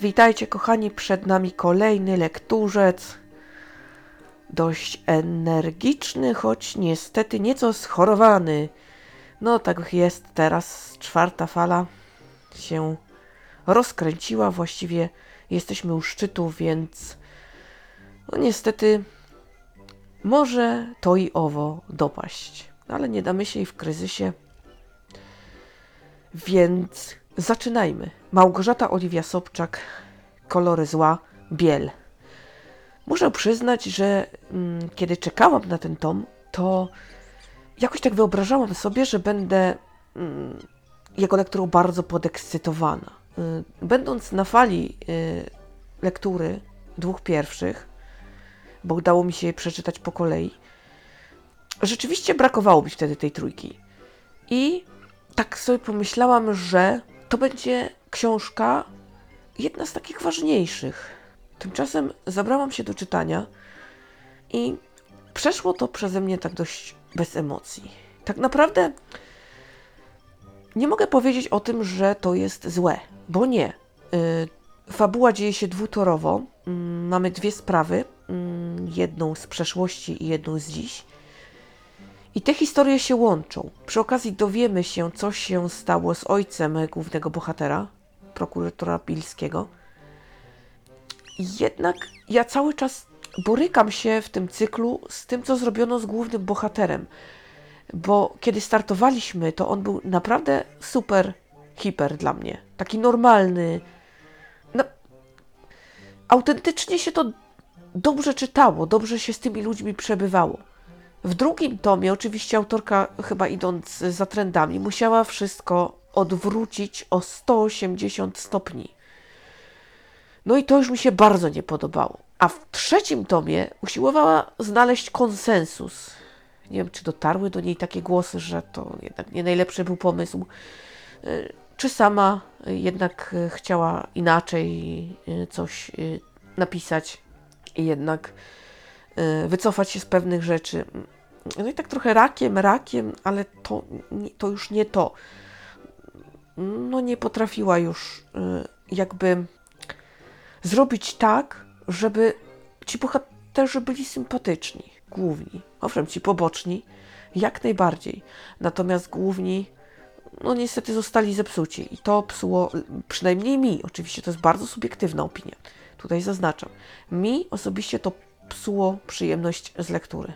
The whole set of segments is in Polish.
Witajcie, kochani, przed nami kolejny lekturzec. Dość energiczny, choć niestety nieco schorowany. No, tak jest teraz. Czwarta fala się rozkręciła. Właściwie jesteśmy u szczytu, więc no niestety może to i owo dopaść. Ale nie damy się i w kryzysie. Więc zaczynajmy. Małgorzata Oliwia Sobczak, kolory zła, biel. Muszę przyznać, że mm, kiedy czekałam na ten tom, to jakoś tak wyobrażałam sobie, że będę mm, jego lekturą bardzo podekscytowana. Y, będąc na fali y, lektury dwóch pierwszych, bo udało mi się je przeczytać po kolei, rzeczywiście brakowało mi wtedy tej trójki. I tak sobie pomyślałam, że to będzie książka jedna z takich ważniejszych. Tymczasem zabrałam się do czytania i przeszło to przeze mnie tak dość bez emocji. Tak naprawdę nie mogę powiedzieć o tym, że to jest złe, bo nie. Yy, fabuła dzieje się dwutorowo. Yy, mamy dwie sprawy, yy, jedną z przeszłości i jedną z dziś. I te historie się łączą. Przy okazji dowiemy się, co się stało z ojcem głównego bohatera, prokuratora Pilskiego. Jednak ja cały czas borykam się w tym cyklu z tym, co zrobiono z głównym bohaterem. Bo kiedy startowaliśmy, to on był naprawdę super, hiper dla mnie. Taki normalny. No, autentycznie się to dobrze czytało, dobrze się z tymi ludźmi przebywało. W drugim tomie, oczywiście autorka, chyba idąc za trendami, musiała wszystko odwrócić o 180 stopni. No i to już mi się bardzo nie podobało. A w trzecim tomie usiłowała znaleźć konsensus. Nie wiem, czy dotarły do niej takie głosy, że to jednak nie najlepszy był pomysł. Y, czy sama jednak chciała inaczej y, coś y, napisać i jednak wycofać się z pewnych rzeczy. No i tak trochę rakiem, rakiem, ale to, to już nie to. No nie potrafiła już jakby zrobić tak, żeby ci bohaterzy byli sympatyczni, główni. Owszem, ci poboczni, jak najbardziej. Natomiast główni, no niestety zostali zepsuci. I to psuło, przynajmniej mi, oczywiście to jest bardzo subiektywna opinia, tutaj zaznaczam. Mi osobiście to psuło przyjemność z lektury.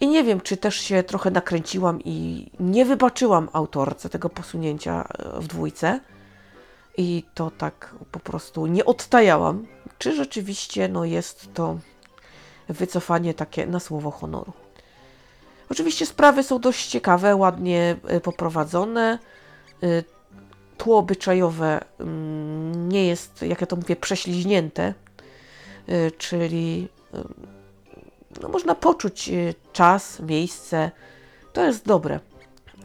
I nie wiem, czy też się trochę nakręciłam i nie wybaczyłam autorce tego posunięcia e, w dwójce. I to tak po prostu nie odtajałam, czy rzeczywiście no, jest to wycofanie takie na słowo honoru. Oczywiście sprawy są dość ciekawe, ładnie e, poprowadzone. E, tło obyczajowe mm, nie jest, jak ja to mówię, prześliźnięte, czyli no, można poczuć y, czas, miejsce. To jest dobre.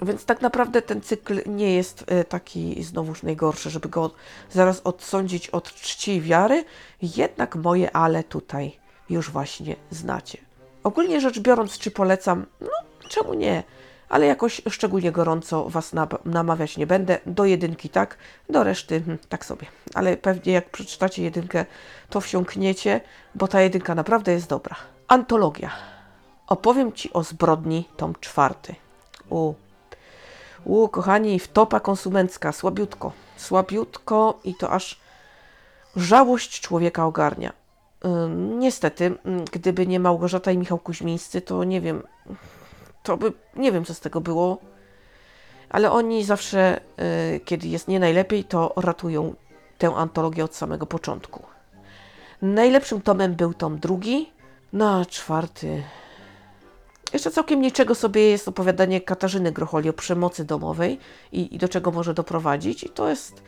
Więc tak naprawdę ten cykl nie jest y, taki znowuż najgorszy, żeby go zaraz odsądzić od czci i wiary. Jednak moje ale tutaj już właśnie znacie. Ogólnie rzecz biorąc, czy polecam? No, czemu nie? Ale jakoś szczególnie gorąco Was namawiać nie będę. Do jedynki tak, do reszty hmm, tak sobie. Ale pewnie jak przeczytacie jedynkę, to wsiąkniecie, bo ta jedynka naprawdę jest dobra. Antologia. Opowiem Ci o zbrodni, tom czwarty. U, u, kochani, wtopa konsumencka, słabiutko. Słabiutko i to aż żałość człowieka ogarnia. niestety, gdyby nie Małgorzata i Michał Kuźmińscy, to nie wiem, to by, nie wiem co z tego było, ale oni zawsze, y, kiedy jest nie najlepiej, to ratują tę antologię od samego początku. Najlepszym tomem był tom drugi, no, czwarty. Jeszcze całkiem niczego sobie jest opowiadanie Katarzyny Grocholi o przemocy domowej i, i do czego może doprowadzić. I to jest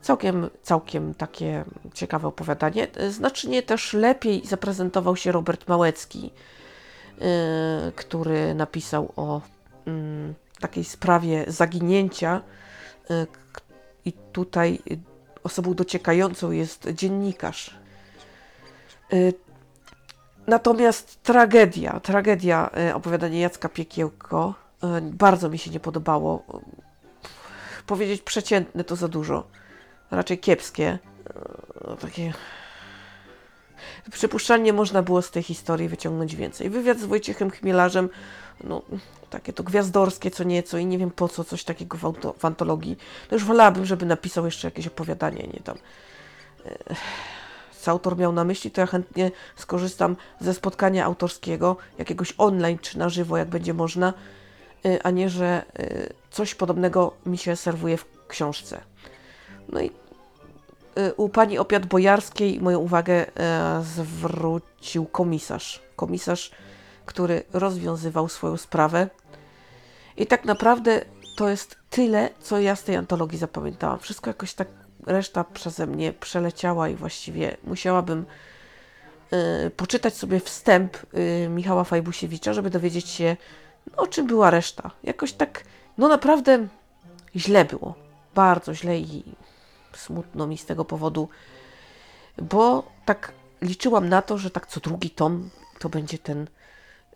całkiem, całkiem takie ciekawe opowiadanie. Znacznie też lepiej zaprezentował się Robert Małecki, yy, który napisał o yy, takiej sprawie zaginięcia. Yy, I tutaj osobą dociekającą jest dziennikarz. Yy, Natomiast tragedia, tragedia e, opowiadania Jacka Piekiełko e, bardzo mi się nie podobało. Powiedzieć przeciętne to za dużo. raczej kiepskie. E, Takie. Przypuszczalnie można było z tej historii wyciągnąć więcej. Wywiad z Wojciechem Chmielarzem, no takie to gwiazdorskie co nieco i nie wiem po co coś takiego w, auto, w antologii. No już wolałabym, żeby napisał jeszcze jakieś opowiadanie, nie tam. Co autor miał na myśli, to ja chętnie skorzystam ze spotkania autorskiego, jakiegoś online czy na żywo, jak będzie można, y, a nie, że y, coś podobnego mi się serwuje w książce. No i y, u pani Opiat Bojarskiej moją uwagę zwrócił komisarz. Komisarz, który rozwiązywał swoją sprawę. I tak naprawdę to jest tyle, co ja z tej antologii zapamiętałam. Wszystko jakoś tak, reszta przeze mnie przeleciała i właściwie musiałabym y, poczytać sobie wstęp y, Michała Fajbusiewicza, żeby dowiedzieć się, no, o czym była reszta. Jakoś tak, no naprawdę źle było. Bardzo źle i smutno mi z tego powodu, bo tak liczyłam na to, że tak co drugi tom to będzie ten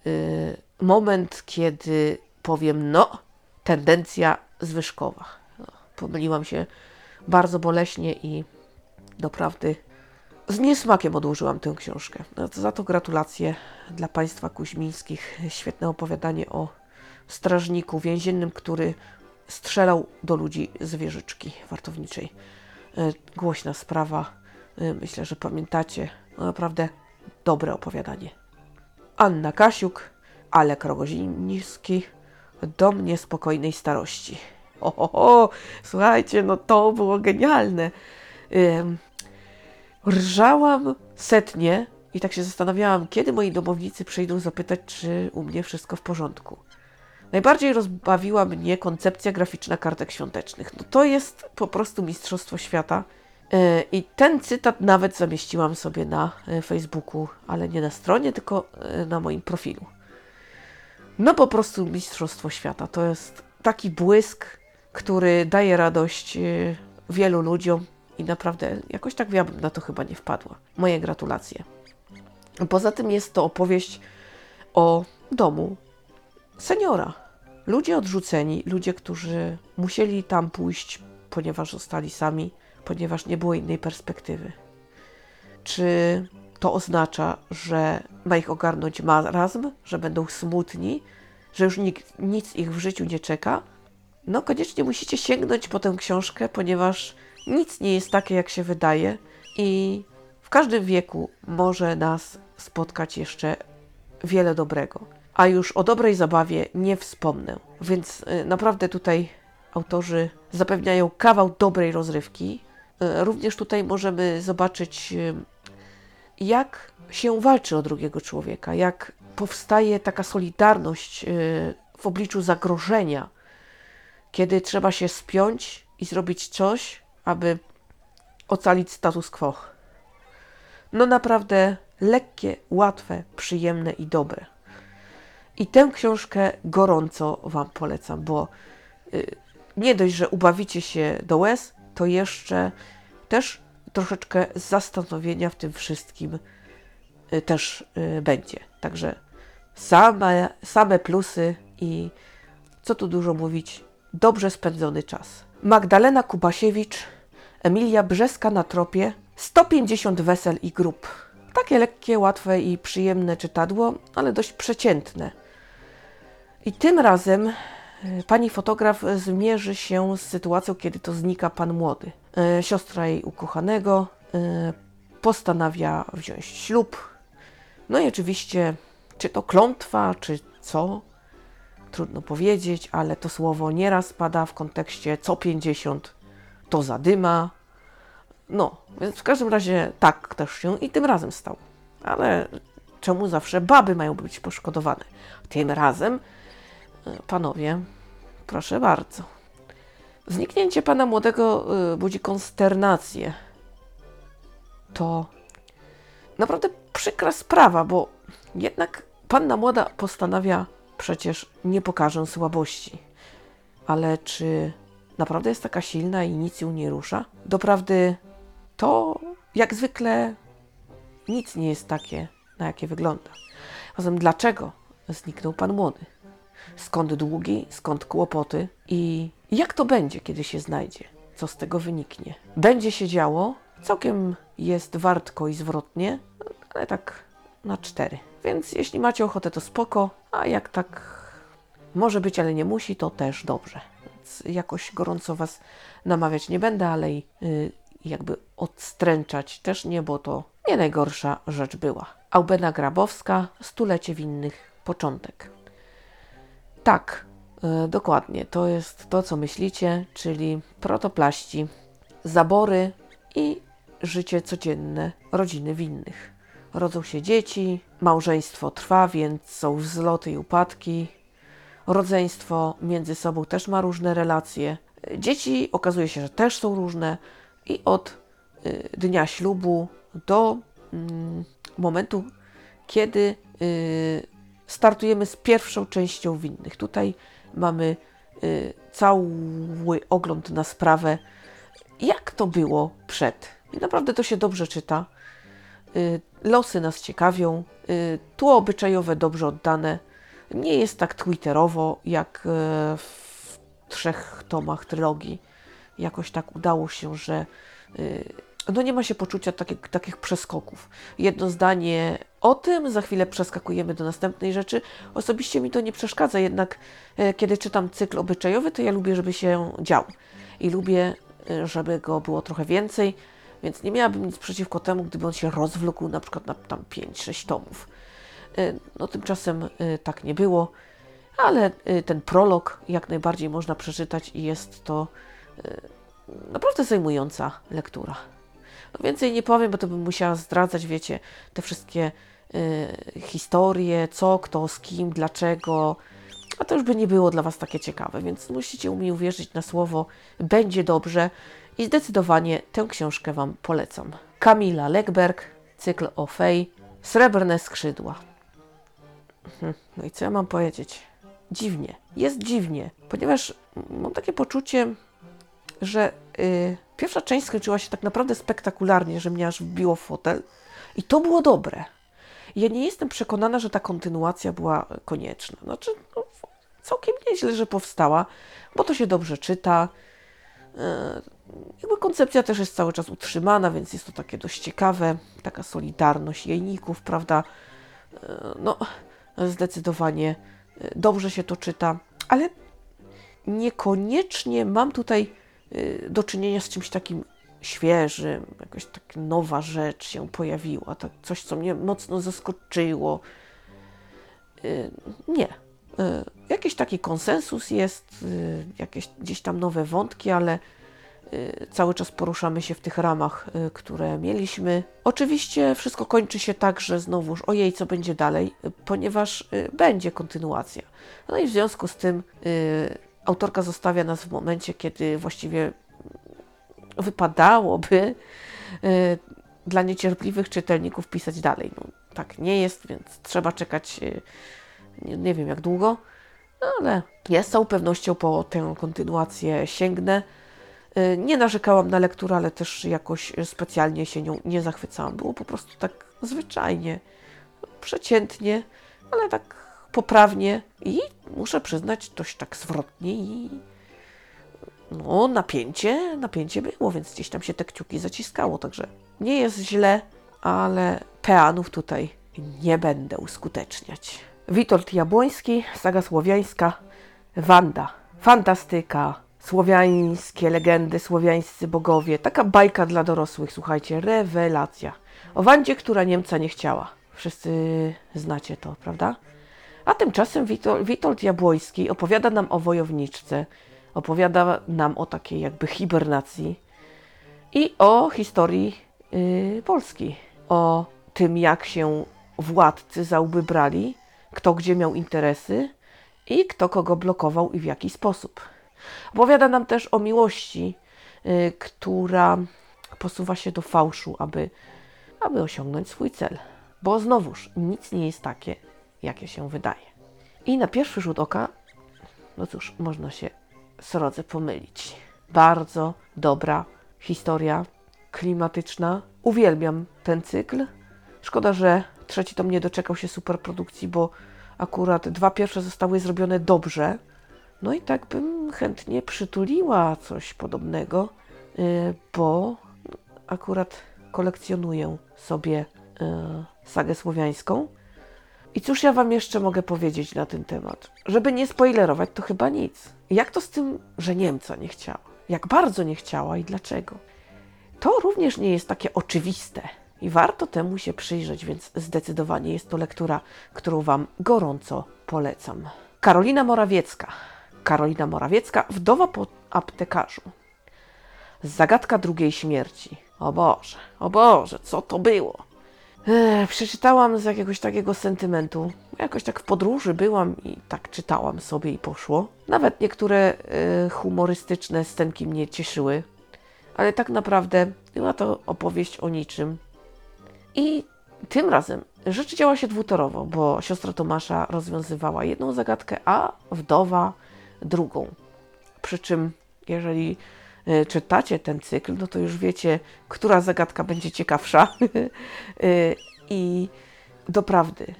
y, moment, kiedy powiem, no, tendencja zwyżkowa. No, pomyliłam się bardzo boleśnie i doprawdy z niesmakiem odłożyłam tę książkę. No, za to gratulacje dla Państwa Kuźmińskich. Świetne opowiadanie o strażniku więziennym, który strzelał do ludzi z wieżyczki wartowniczej. E, Głośna sprawa. E, Myślę, że pamiętacie. No, naprawdę dobre opowiadanie. Anna Kasiuk, Alek Rogoziński, Dom niespokojnej starości. O, ho, ho, słuchajcie, no to było genialne. Rżałam setnie i tak się zastanawiałam, kiedy moi domownicy przyjdą zapytać, czy u mnie wszystko w porządku. Najbardziej rozbawiła mnie koncepcja graficzna kartek świątecznych. No to jest po prostu mistrzostwo świata. Yy, I ten cytat nawet zamieściłam sobie na yy, Facebooku, ale nie na stronie, tylko yy, na moim profilu. No po prostu mistrzostwo świata. To jest taki błysk, który daje radość yy, wielu ludziom i naprawdę jakoś tak ja bym na to chyba nie wpadła. Moje gratulacje. Poza tym jest to opowieść o domu seniora. Ludzie odrzuceni, ludzie, którzy musieli tam pójść, ponieważ zostali sami, ponieważ nie było innej perspektywy. Czy to oznacza, że ma ich ogarnąć marazm, że będą smutni, że już nikt, nic ich w życiu nie czeka? No, koniecznie musicie sięgnąć po tę książkę, ponieważ nic nie jest takie, jak się wydaje, i w każdym wieku może nas spotkać jeszcze wiele dobrego. A już o dobrej zabawie nie wspomnę. Więc y, naprawdę tutaj autorzy zapewniają kawał dobrej rozrywki. Y, Również tutaj możemy zobaczyć, y, jak się walczy o drugiego człowieka, jak powstaje taka solidarność w obliczu zagrożenia, kiedy trzeba się spiąć i zrobić coś, aby ocalić status quo. No naprawdę lekkie, łatwe, przyjemne i dobre. I tę książkę gorąco Wam polecam, bo y, nie dość, że ubawicie się do łez, to jeszcze też troszeczkę zastanowienia w tym wszystkim y, też y, będzie. Także same, same plusy i co tu dużo mówić, dobrze spędzony czas. Magdalena Kubasiewicz, Emilia Brzeska na tropie, 150 wesel i grup. Takie lekkie, łatwe i przyjemne czytadło, ale dość przeciętne. I tym razem e, pani fotograf zmierzy się z sytuacją, kiedy to znika pan młody. E, Siostra jej ukochanego e, postanawia wziąć ślub. No i oczywiście, czy to klątwa, czy co, trudno powiedzieć, ale to słowo nieraz pada w kontekście co 50 to zadyma. No, więc w każdym razie tak też się i tym razem stało. Ale czemu zawsze baby mają być poszkodowane? Tym razem, e, panowie, proszę bardzo. Zniknięcie pana młodego y, budzi konsternację. To naprawdę przykra sprawa, bo jednak panna młoda postanawia przecież nie pokażę słabości. Ale czy naprawdę jest taka silna i nic ją nie rusza? Doprawdy to jak zwykle nic nie jest takie, na jakie wygląda. Zatem dlaczego zniknął pan młody? Skąd długi, skąd kłopoty i jak to będzie, kiedy się znajdzie? co z tego wyniknie. Będzie się działo, całkiem jest wartko i zwrotnie, ale tak na cztery. Więc jeśli macie ochotę, to spoko, a jak tak może być, ale nie musi, to też dobrze. Więc jakoś gorąco Was namawiać nie będę, ale i y, jakby odstręczać też nie, bo to nie najgorsza rzecz była. Aubena Grabowska, Stulecie Winnych, początek. Tak, y, dokładnie, to jest to, co myślicie, czyli protoplaści, zabory i życie codzienne rodziny winnych. Rodzą się dzieci, małżeństwo trwa, więc są wzloty i upadki. Rodzeństwo między sobą też ma różne relacje. Dzieci okazuje się, że też są różne i od y, dnia ślubu do mm, momentu, kiedy y, startujemy z pierwszą częścią winnych. Tutaj mamy y, cały ogląd na sprawę, jak to było przed. I naprawdę to się dobrze czyta. Y, Losy nas ciekawią, y, tło obyczajowe dobrze oddane. Nie jest tak twitterowo jak e, w trzech tomach trylogii. Jakoś tak udało się, że y, no nie ma się poczucia takich, takich przeskoków. Jedno zdanie o tym, za chwilę przeskakujemy do następnej rzeczy. Osobiście mi to nie przeszkadza, jednak e, kiedy czytam cykl obyczajowy, to ja lubię, żeby się dział. I lubię, e, żeby go było trochę więcej, więc nie miałabym nic przeciwko temu, gdyby on się rozwlókł na przykład na tam 5-6 tomów. E, No tymczasem e, tak nie było, ale e, ten prolog jak najbardziej można przeczytać i jest to naprawdę zajmująca lektura. No więcej nie powiem, bo to bym musiała zdradzać, wiecie, te wszystkie y, historie, co, kto, z kim, dlaczego. A to już by nie było dla Was takie ciekawe, więc musicie mi uwierzyć na słowo, będzie dobrze i zdecydowanie tę książkę Wam polecam. Kamila Legberg, cykl o Fej, Srebrne skrzydła. Mhm, No i co ja mam powiedzieć? Dziwnie, jest dziwnie, ponieważ mam takie poczucie, że y, pierwsza część skończyła się tak naprawdę spektakularnie, że mnie aż wbiło w fotel i to było dobre. Ja nie jestem przekonana, że ta kontynuacja była konieczna. Znaczy, no, całkiem nieźle, że powstała, bo to się dobrze czyta. Y, jakby koncepcja też jest cały czas utrzymana, więc jest to takie dość ciekawe. Taka solidarność jejników, prawda? Y, no, zdecydowanie y, dobrze się to czyta, ale niekoniecznie mam tutaj do czynienia z czymś takim świeżym, jakaś taka nowa rzecz się pojawiła, tak, coś, co mnie mocno zaskoczyło. Nie. Y, Jakiś taki konsensus jest, y, jakieś gdzieś tam nowe wątki, ale y, cały czas poruszamy się w tych ramach, y, które mieliśmy. Oczywiście wszystko kończy się tak, że znowuż ojej, co będzie dalej, ponieważ będzie kontynuacja. No i w związku z tym autorka zostawia nas w momencie, kiedy właściwie wypadałoby dla niecierpliwych czytelników pisać dalej. No, tak nie jest, więc trzeba czekać nie, nie wiem jak długo, ale ja z całą pewnością po tę kontynuację sięgnę. Y, Nie narzekałam na lekturę, ale też jakoś specjalnie się nią nie zachwycałam. Było po prostu tak zwyczajnie, przeciętnie, ale tak poprawnie i muszę przyznać, dość tak zwrotnie i no napięcie, napięcie było, więc gdzieś tam się te kciuki zaciskało, także nie jest źle, ale peanów tutaj nie będę uskuteczniać. Witold Jabłoński, saga słowiańska, Wanda, fantastyka, słowiańskie legendy, słowiańscy bogowie, taka bajka dla dorosłych, słuchajcie, rewelacja. O Wandzie, która Niemca nie chciała. Wszyscy znacie to, prawda? A tymczasem Wito- Witold Jabłoński opowiada nam o wojowniczce, opowiada nam o takiej jakby hibernacji i o historii yy, Polski, o tym jak się władcy za łby brali, kto gdzie miał interesy i kto kogo blokował i w jaki sposób. Opowiada nam też o miłości, yy, która posuwa się do fałszu, aby, aby osiągnąć swój cel. Bo znowuż nic nie jest takie, jakie się wydaje. I na pierwszy rzut oka, no cóż, można się srodze pomylić. Bardzo dobra historia, klimatyczna. Uwielbiam ten cykl. Szkoda, że trzeci tom nie doczekał się superprodukcji, bo akurat dwa pierwsze zostały zrobione dobrze. No i tak bym chętnie przytuliła coś podobnego. y, bo akurat kolekcjonuję sobie y, sagę słowiańską. I cóż ja wam jeszcze mogę powiedzieć na ten temat? Żeby nie spoilerować, to chyba nic. Jak to z tym, że Niemca nie chciała? Jak bardzo nie chciała i dlaczego? To również nie jest takie oczywiste i warto temu się przyjrzeć, więc zdecydowanie jest to lektura, którą Wam gorąco polecam. Karolina Morawiecka. Karolina Morawiecka, wdowa po aptekarzu. Zagadka drugiej śmierci. O Boże, o Boże, co to było? Ech, przeczytałam z jakiegoś takiego sentymentu. Jakoś tak w podróży byłam i tak czytałam sobie i poszło. Nawet niektóre e, humorystyczne scenki mnie cieszyły, ale tak naprawdę była to opowieść o niczym. I tym razem rzecz działa się dwutorowo, bo siostra Tomasza rozwiązywała jedną zagadkę, a wdowa drugą. Przy czym, jeżeli e, czytacie ten cykl, no to już wiecie, która zagadka będzie ciekawsza. E, I doprawdy,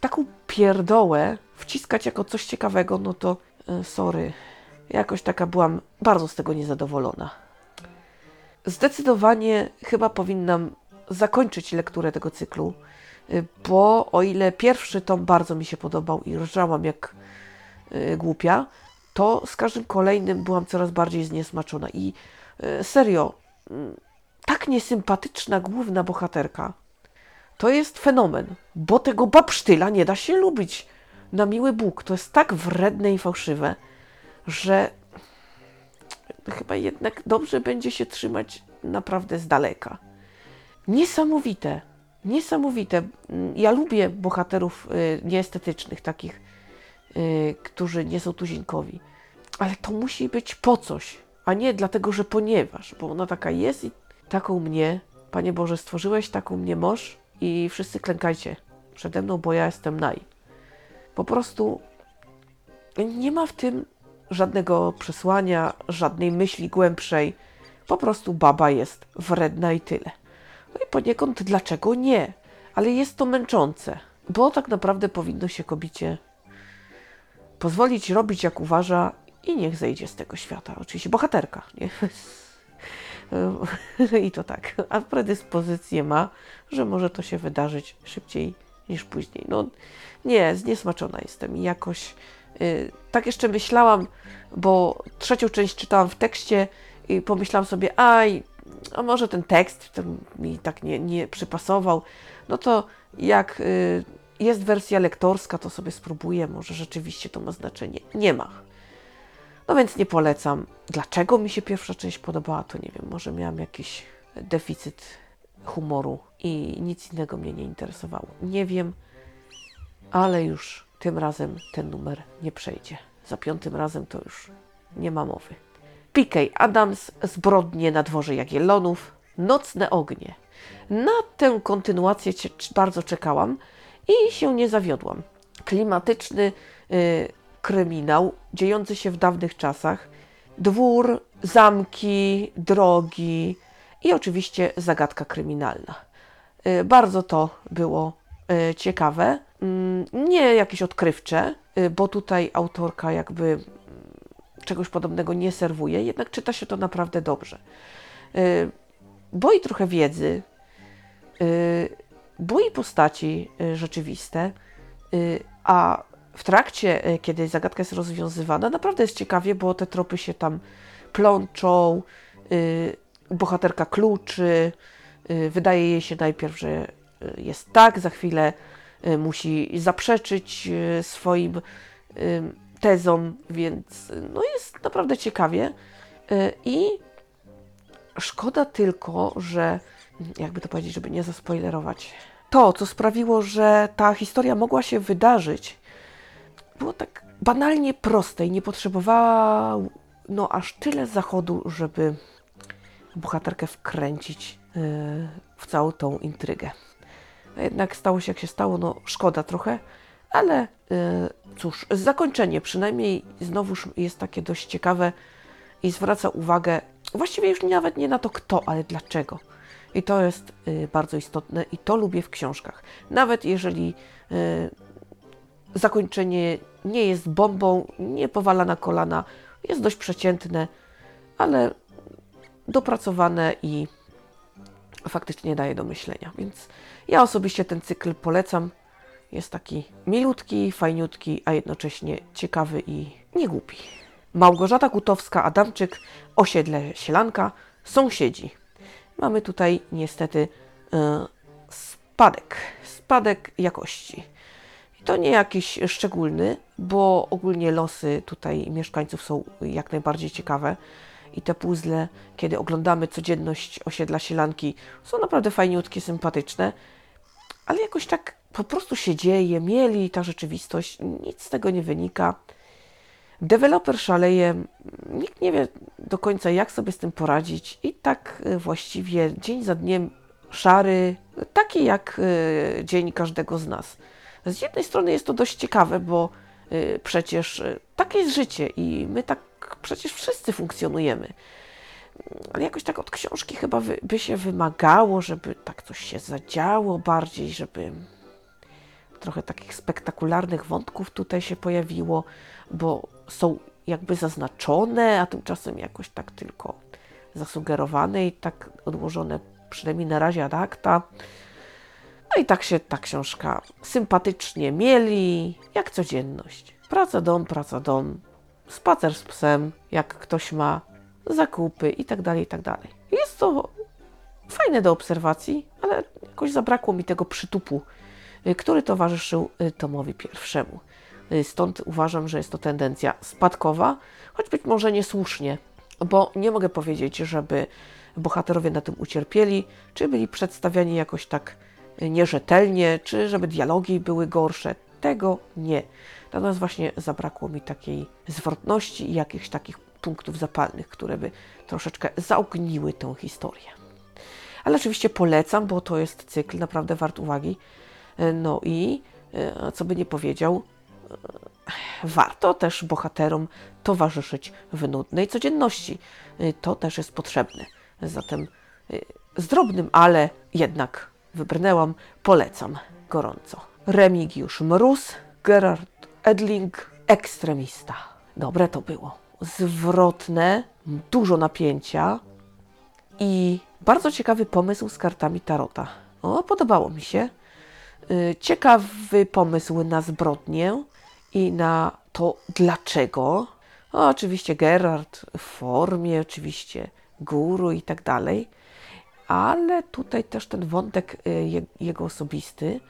taką pierdołę wciskać jako coś ciekawego, no to e, sorry. Jakoś taka byłam bardzo z tego niezadowolona. Zdecydowanie chyba powinnam zakończyć lekturę tego cyklu, y, bo o ile pierwszy tom bardzo mi się podobał i rżałam jak y, głupia, to z każdym kolejnym byłam coraz bardziej zniesmaczona. I y, serio, mm, tak niesympatyczna główna bohaterka to jest fenomen, bo tego babsztyla nie da się lubić. Na miły Bóg, to jest tak wredne i fałszywe, że chyba jednak dobrze będzie się trzymać naprawdę z daleka. Niesamowite, niesamowite. Ja lubię bohaterów y, nieestetycznych, takich, y, którzy nie są tuzinkowi, ale to musi być po coś, a nie dlatego, że ponieważ, bo ona taka jest i taką mnie, Panie Boże, stworzyłeś, taką mnie moż i wszyscy klękajcie przede mną, bo ja jestem naj. Po prostu nie ma w tym żadnego przesłania, żadnej myśli głębszej. Po prostu baba jest wredna i tyle. No i poniekąd dlaczego nie? Ale jest to męczące, bo tak naprawdę powinno się kobiecie pozwolić robić jak uważa i niech zejdzie z tego świata. Oczywiście bohaterka, nie? I to tak. A predyspozycję ma, że może to się wydarzyć szybciej niż później. No nie, zniesmaczona jestem i jakoś yy, tak jeszcze myślałam, bo trzecią część czytałam w tekście i pomyślałam sobie, aj, a może ten tekst ten mi tak nie, nie przypasował, no to jak y, jest wersja lektorska, to sobie spróbuję, może rzeczywiście to ma znaczenie. Nie ma. No więc nie polecam. Dlaczego mi się pierwsza część podobała, to nie wiem. Może miałam jakiś deficyt humoru i nic innego mnie nie interesowało. Nie wiem, ale już tym razem ten numer nie przejdzie. Za piątym razem to już nie ma mowy. PK Adams, Zbrodnie na dworze Jagiellonów, Nocne ognie. Na tę kontynuację bardzo czekałam i się nie zawiodłam. Klimatyczny y, kryminał dziejący się w dawnych czasach, dwór, zamki, drogi i oczywiście zagadka kryminalna. Y, bardzo to było y, ciekawe, mm, nie jakieś odkrywcze, y, bo tutaj autorka jakby czegoś podobnego nie serwuje, jednak czyta się to naprawdę dobrze. Y, bo i trochę wiedzy, y, bo i postaci y, rzeczywiste, a w trakcie, kiedy zagadka jest rozwiązywana, naprawdę jest ciekawie, bo te tropy się tam plączą, bohaterka kluczy, wydaje jej się najpierw, że jest tak, za chwilę musi zaprzeczyć swoim tezom, więc no jest naprawdę ciekawie. Y, I szkoda tylko, że jakby to powiedzieć, żeby nie zaspoilerować. To, co sprawiło, że ta historia mogła się wydarzyć, było tak banalnie proste i nie potrzebowała no aż tyle zachodu, żeby bohaterkę wkręcić yy, w całą tą intrygę. A jednak stało się jak się stało, no szkoda trochę, ale yy, cóż, zakończenie przynajmniej znowuż jest takie dość ciekawe i zwraca uwagę właściwie już nawet nie na to kto, ale dlaczego. I to jest yy, bardzo istotne i to lubię w książkach. Nawet jeżeli yy, zakończenie nie jest bombą, nie powala na kolana, jest dość przeciętne, ale dopracowane i faktycznie daje do myślenia. Więc ja osobiście ten cykl polecam. Jest taki milutki, fajniutki, a jednocześnie ciekawy i niegłupi. Małgorzata Kutowska-Adamczyk, osiedle Sielanka, sąsiedzi. Mamy tutaj niestety e, spadek, spadek jakości. I to nie jakiś szczególny, bo ogólnie losy tutaj mieszkańców są jak najbardziej ciekawe. I te puzzle, kiedy oglądamy codzienność osiedla Sielanki, są naprawdę fajniutkie, sympatyczne, ale jakoś tak po prostu się dzieje, mieli ta rzeczywistość, nic z tego nie wynika. Deweloper szaleje, nikt nie wie do końca, jak sobie z tym poradzić, i tak y, właściwie dzień za dniem szary, taki jak y, dzień każdego z nas. Z jednej strony jest to dość ciekawe, bo y, przecież takie jest życie i my tak przecież wszyscy funkcjonujemy. Ale jakoś tak od książki chyba by się wymagało, żeby tak coś się zadziało bardziej, żeby trochę takich spektakularnych wątków tutaj się pojawiło, bo są jakby zaznaczone, a tymczasem jakoś tak tylko zasugerowane i tak odłożone przynajmniej na razie ad acta. No i tak się ta książka sympatycznie mieli, jak codzienność. Praca, dom, praca, dom, spacer z psem, jak ktoś ma, zakupy i tak dalej, i tak dalej. Jest to fajne do obserwacji, ale jakoś zabrakło mi tego przytupu, który towarzyszył y, tomowi pierwszemu. Y, stąd uważam, że jest to tendencja spadkowa, choć być może niesłusznie, bo nie mogę powiedzieć, żeby bohaterowie na tym ucierpieli, czy byli przedstawiani jakoś tak nierzetelnie, czy żeby dialogi były gorsze. Tego nie. Natomiast właśnie zabrakło mi takiej zwrotności i jakichś takich punktów zapalnych, które by troszeczkę zaogniły tę historię. Ale oczywiście polecam, bo to jest cykl naprawdę wart uwagi. No i e, co by nie powiedział, e, warto też bohaterom towarzyszyć w nudnej codzienności. E, to też jest potrzebne. Zatem z drobnym, ale jednak wybrnęłam, polecam gorąco. Remigiusz Mróz, Gerard Edling, ekstremista. Dobre to było. Zwrotne, dużo napięcia i bardzo ciekawy pomysł z kartami Tarota. O, podobało mi się. Y, ciekawy pomysł na zbrodnię i na to dlaczego. Oczywiście Gerard w formie, oczywiście guru i tak dalej, ale tutaj też ten wątek y, jego osobisty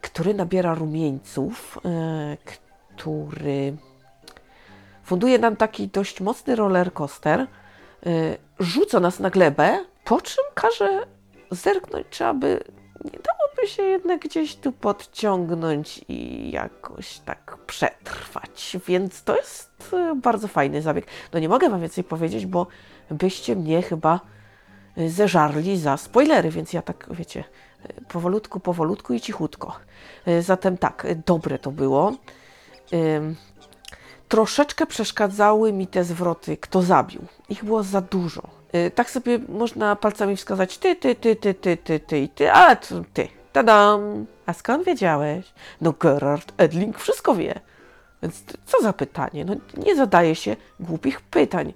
który nabiera rumieńców, e, który funduje nam taki dość mocny roller coaster, rzuca nas na glebę, po czym każe zerknąć, czy aby nie dałoby się jednak gdzieś tu podciągnąć i jakoś tak przetrwać. Więc to jest e, bardzo fajny zabieg. No nie mogę Wam więcej powiedzieć, bo byście mnie chyba zeżarli za spoilery, więc ja tak, wiecie, powolutku, powolutku i cichutko. Zatem tak, dobre to było. Troszeczkę przeszkadzały mi te zwroty, kto zabił. Ich było za dużo. Tak sobie można palcami wskazać ty, ty, ty, ty, ty, ty, ty ty, a ty. Tadam! A skąd wiedziałeś? No Gerard Edling wszystko wie. Więc co za pytanie? No nie zadaje się głupich pytań.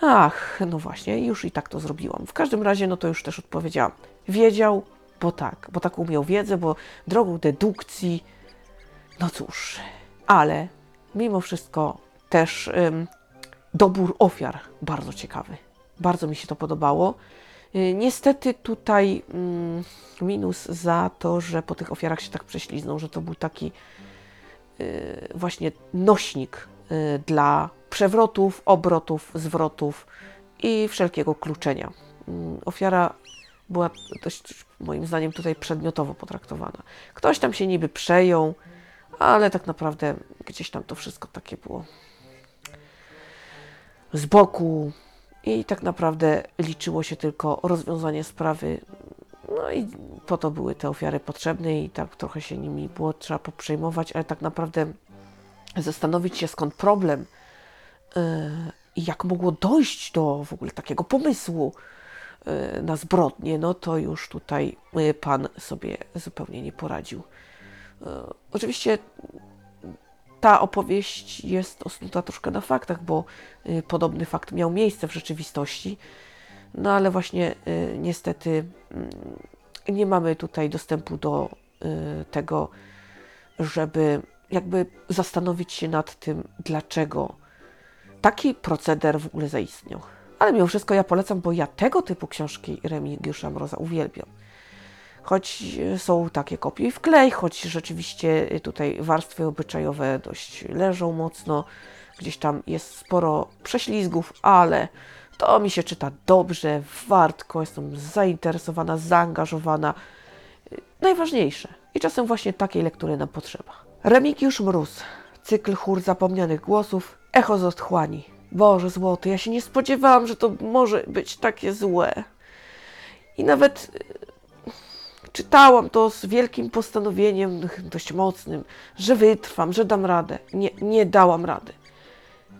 Ach, no właśnie, już i tak to zrobiłam. W każdym razie, no to już też odpowiedziałam. Wiedział, bo tak, bo tak umiał wiedzę, bo drogą dedukcji, no cóż, ale mimo wszystko też ym, dobór ofiar bardzo ciekawy. Bardzo mi się to podobało. Yy, niestety tutaj yy, minus za to, że po tych ofiarach się tak prześlizną, że to był taki yy, właśnie nośnik y, dla przewrotów, obrotów, zwrotów i wszelkiego kluczenia. Mm, ofiara była dość, moim zdaniem, tutaj przedmiotowo potraktowana. Ktoś tam się niby przejął, ale tak naprawdę gdzieś tam to wszystko takie było z boku i tak naprawdę liczyło się tylko rozwiązanie sprawy. No i po to były te ofiary potrzebne i tak trochę się nimi było trzeba poprzejmować, ale tak naprawdę zastanowić się skąd problem yy, i jak mogło dojść do w ogóle takiego pomysłu, Y, na zbrodnie, no to już tutaj y, pan sobie zupełnie nie poradził. Y, oczywiście ta opowieść jest osnuta troszkę na faktach, bo y, podobny fakt miał miejsce w rzeczywistości. No ale właśnie y, niestety y, nie mamy tutaj dostępu do y, tego, żeby jakby zastanowić się nad tym, dlaczego taki proceder w ogóle zaistniał. Ale mimo wszystko ja polecam, bo ja tego typu książki Remigiusza Mroza uwielbiam. Choć są takie kopie w klej, choć rzeczywiście tutaj warstwy obyczajowe dość leżą mocno, gdzieś tam jest sporo prześlizgów, ale to mi się czyta dobrze, wartko, jestem zainteresowana, zaangażowana. Najważniejsze. I czasem właśnie takiej lektury nam potrzeba. Remigiusz Mróz, cykl chór zapomnianych głosów, echo z otchłani. Boże złoty, ja się nie spodziewałam, że to może być takie złe. I nawet czytałam to z wielkim postanowieniem, dość mocnym, że wytrwam, że dam radę. Nie, nie dałam rady.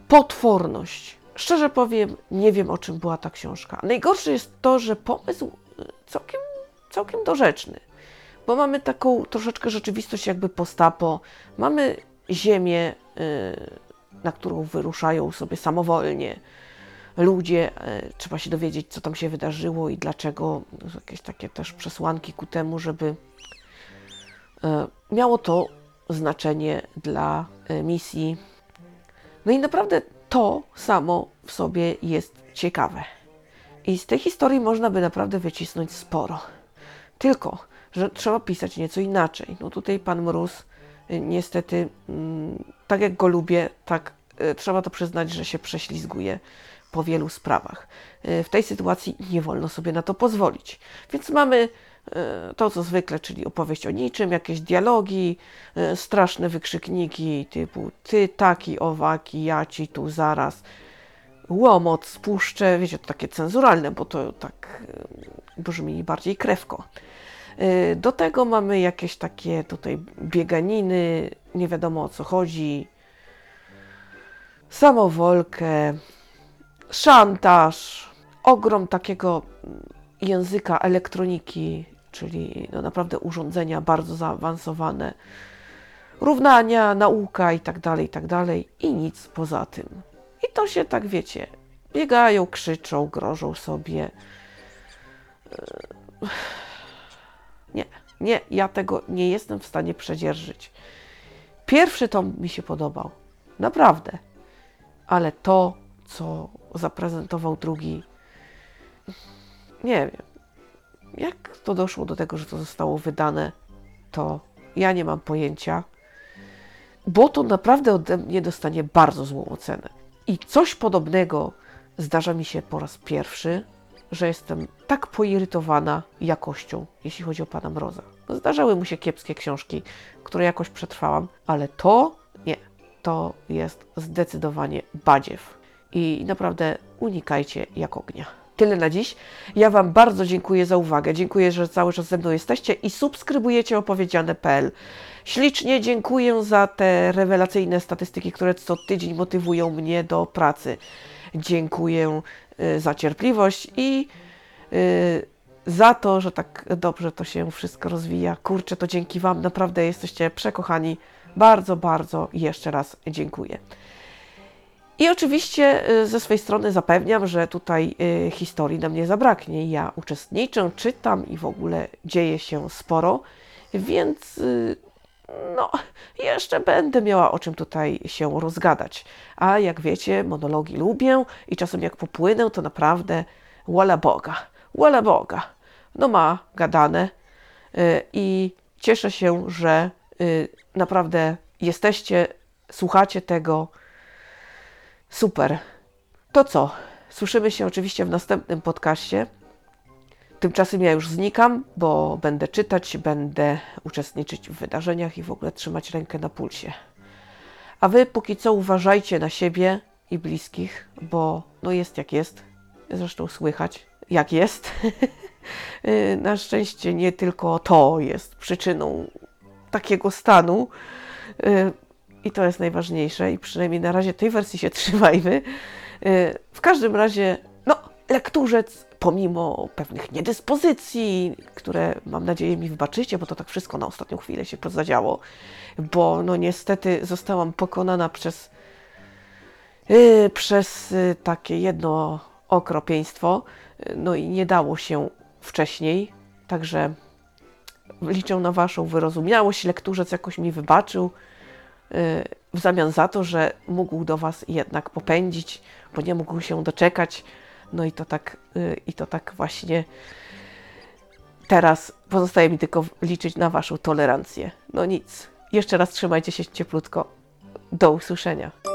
Potworność. Szczerze powiem, nie wiem o czym była ta książka. Najgorsze jest to, że pomysł y, całkiem, całkiem dorzeczny. Bo mamy taką troszeczkę rzeczywistość jakby postapo. Mamy ziemię, y, na którą wyruszają sobie samowolnie ludzie. y, Trzeba się dowiedzieć, co tam się wydarzyło i dlaczego. Jakieś takie też przesłanki ku temu, żeby y, miało to znaczenie dla y, misji. No i naprawdę to samo w sobie jest ciekawe. I z tej historii można by naprawdę wycisnąć sporo. Tylko, że trzeba pisać nieco inaczej. No tutaj pan Mróz niestety, mm, tak jak go lubię, tak trzeba to przyznać, że się prześlizguje po wielu sprawach. Y, W tej sytuacji nie wolno sobie na to pozwolić. Więc mamy y, to, co zwykle, czyli opowieść o niczym, jakieś dialogi, y, straszne wykrzykniki typu ty taki, owaki, ja ci tu zaraz, łomot spuszczę, wiecie, to takie cenzuralne, bo to tak brzmi bardziej krewko. Do tego mamy jakieś takie tutaj bieganiny, nie wiadomo o co chodzi, samowolkę, szantaż, ogrom takiego języka elektroniki, czyli no naprawdę urządzenia bardzo zaawansowane, równania, nauka i tak dalej, i tak dalej, i nic poza tym. I to się tak wiecie, biegają, krzyczą, grożą sobie. Yy, Nie, nie, ja tego nie jestem w stanie przedzierżyć. Pierwszy tom mi się podobał, naprawdę, ale to, co zaprezentował drugi, nie wiem. Jak to doszło do tego, że to zostało wydane, to ja nie mam pojęcia, bo to naprawdę ode mnie dostanie bardzo złą ocenę. I coś podobnego zdarza mi się po raz pierwszy, że jestem tak poirytowana jakością, jeśli chodzi o pana Mroza. Zdarzały mu się kiepskie książki, które jakoś przetrwałam, ale to nie. To jest zdecydowanie badziew. I naprawdę unikajcie jak ognia. Tyle na dziś. Ja Wam bardzo dziękuję za uwagę. Dziękuję, że cały czas ze mną jesteście i subskrybujecie opowiedziane.pl. Ślicznie dziękuję za te rewelacyjne statystyki, które co tydzień motywują mnie do pracy. Dziękuję y, za cierpliwość i y, za to, że tak dobrze to się wszystko rozwija. Kurczę, to dzięki Wam naprawdę jesteście przekochani. Bardzo, bardzo jeszcze raz dziękuję. I oczywiście y, ze swojej strony zapewniam, że tutaj y, historii nam nie zabraknie. Ja uczestniczę, czytam i w ogóle dzieje się sporo, więc y, no, jeszcze będę miała o czym tutaj się rozgadać. A jak wiecie, monologi lubię i czasem jak popłynę, to naprawdę wola Boga, wola Boga. No ma gadane i cieszę się, że naprawdę jesteście, słuchacie tego. Super. To co? Słyszymy się oczywiście w następnym podcaście. Tymczasem ja już znikam, bo będę czytać, będę uczestniczyć w wydarzeniach i w ogóle trzymać rękę na pulsie. A wy póki co uważajcie na siebie i bliskich, bo no jest jak jest. Zresztą słychać jak jest. Na szczęście nie tylko to jest przyczyną takiego stanu. Y, I to jest najważniejsze i przynajmniej na razie tej wersji się trzymajmy. Y, W każdym razie, no, lekturzec pomimo pewnych niedyspozycji, które mam nadzieję mi wybaczycie, bo to tak wszystko na ostatnią chwilę się zadziało, bo no niestety zostałam pokonana przez, yy, przez yy, takie jedno okropieństwo, no i nie dało się wcześniej, także liczę na Waszą wyrozumiałość, lekturzec jakoś mi wybaczył, w zamian za to, że mógł do Was jednak popędzić, bo nie mógł się doczekać. No i to tak, yy, i to tak właśnie teraz pozostaje mi tylko liczyć na Waszą tolerancję. No nic. Jeszcze raz trzymajcie się cieplutko. Do usłyszenia.